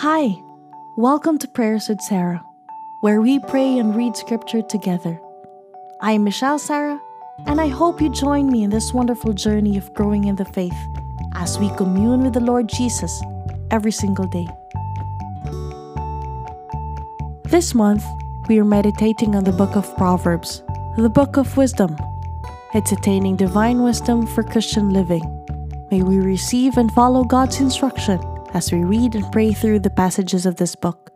Hi, welcome to Prayers with Sarah, where we pray and read scripture together. I am Michelle Sarah, and I hope you join me in this wonderful journey of growing in the faith as we commune with the Lord Jesus every single day. This month, we are meditating on the book of Proverbs, the book of wisdom. It's attaining divine wisdom for Christian living. May we receive and follow God's instruction as we read and pray through the passages of this book.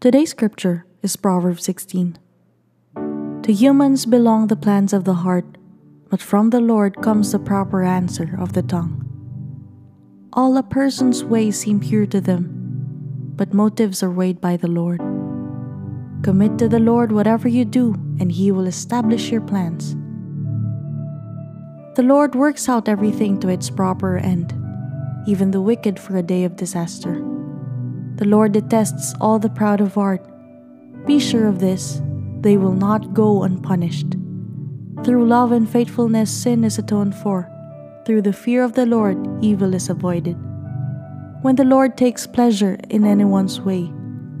Today's scripture is Proverbs 16. To humans belong the plans of the heart, but from the Lord comes the proper answer of the tongue. All a person's ways seem pure to them, but motives are weighed by the Lord. Commit to the Lord whatever you do, and He will establish your plans. The Lord works out everything to its proper end even the wicked for a day of disaster. The Lord detests all the proud of heart. Be sure of this, they will not go unpunished. Through love and faithfulness, sin is atoned for. Through the fear of the Lord, evil is avoided. When the Lord takes pleasure in anyone's way,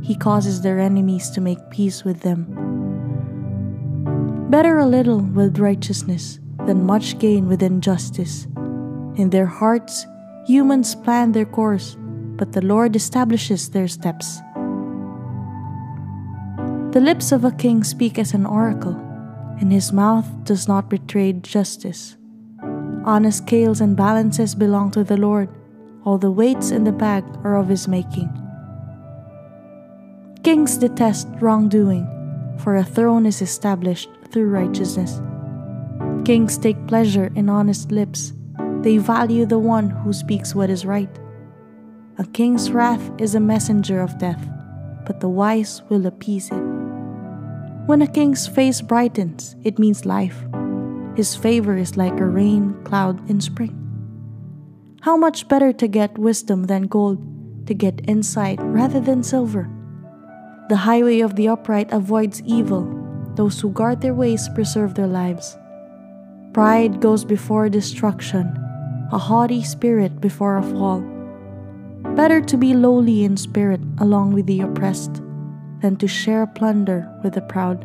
he causes their enemies to make peace with them. Better a little with righteousness than much gain with injustice. In their hearts, Humans plan their course, but the Lord establishes their steps. The lips of a king speak as an oracle, and his mouth does not betray justice. Honest scales and balances belong to the Lord, all the weights in the bag are of his making. Kings detest wrongdoing, for a throne is established through righteousness. Kings take pleasure in honest lips they value the one who speaks what is right. A king's wrath is a messenger of death, but the wise will appease it. When a king's face brightens, it means life. His favor is like a rain cloud in spring. How much better to get wisdom than gold, to get insight rather than silver. The highway of the upright avoids evil, those who guard their ways preserve their lives. Pride goes before destruction a haughty spirit before a fall. Better to be lowly in spirit along with the oppressed than to share plunder with the proud.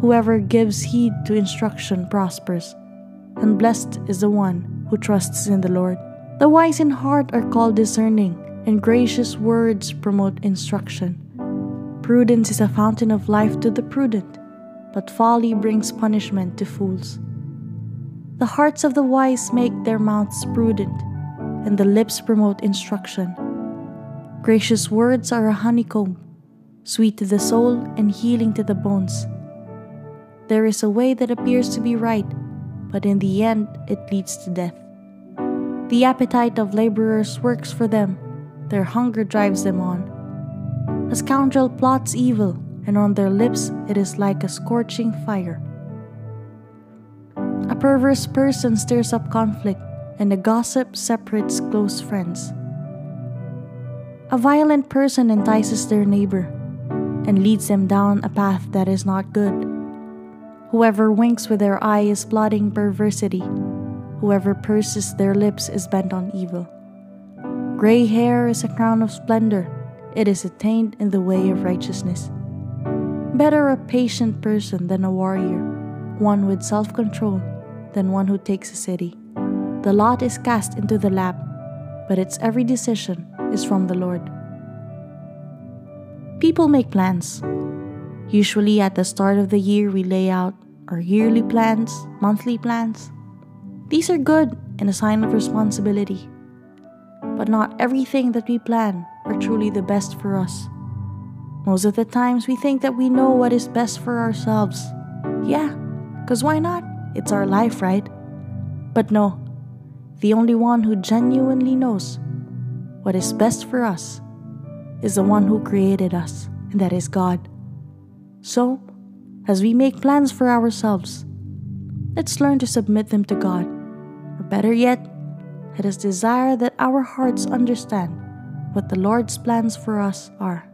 Whoever gives heed to instruction prospers, and blessed is the one who trusts in the Lord. The wise in heart are called discerning, and gracious words promote instruction. Prudence is a fountain of life to the prudent, but folly brings punishment to fools. The hearts of the wise make their mouths prudent, and the lips promote instruction. Gracious words are a honeycomb, sweet to the soul and healing to the bones. There is a way that appears to be right, but in the end it leads to death. The appetite of laborers works for them, their hunger drives them on. A scoundrel plots evil, and on their lips it is like a scorching fire. Perverse person stirs up conflict, and a gossip separates close friends. A violent person entices their neighbor and leads them down a path that is not good. Whoever winks with their eye is plotting perversity. Whoever purses their lips is bent on evil. Gray hair is a crown of splendor, it is attained in the way of righteousness. Better a patient person than a warrior, one with self control than one who takes a city. The lot is cast into the lap, but its every decision is from the Lord. People make plans. Usually, at the start of the year, we lay out our yearly plans, monthly plans. These are good and a sign of responsibility. But not everything that we plan are truly the best for us. Most of the times, we think that we know what is best for ourselves. Yeah, because why not? It's our life, right? But no, the only one who genuinely knows what is best for us is the one who created us, and that is God. So, as we make plans for ourselves, let's learn to submit them to God. Or better yet, let us desire that our hearts understand what the Lord's plans for us are.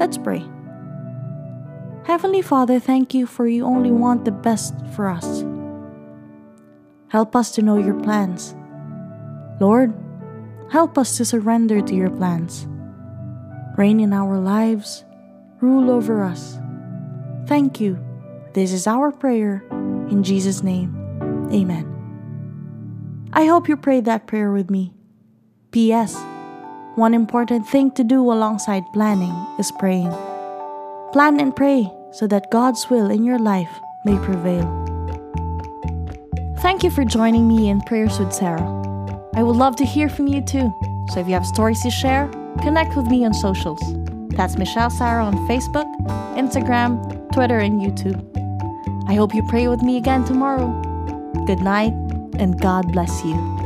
Let's pray. Heavenly Father, thank you for you only want the best for us. Help us to know your plans. Lord, Help us to surrender to your plans. Reign in our lives, rule over us. Thank you. This is our prayer. In Jesus' name, amen. I hope you prayed that prayer with me. P.S. One important thing to do alongside planning is praying. Plan and pray so that God's will in your life may prevail. Thank you for joining me in Prayers with Sarah. I would love to hear from you too. So if you have stories to share, connect with me on socials. That's Michelle Sarah on Facebook, Instagram, Twitter, and YouTube. I hope you pray with me again tomorrow. Good night, and God bless you.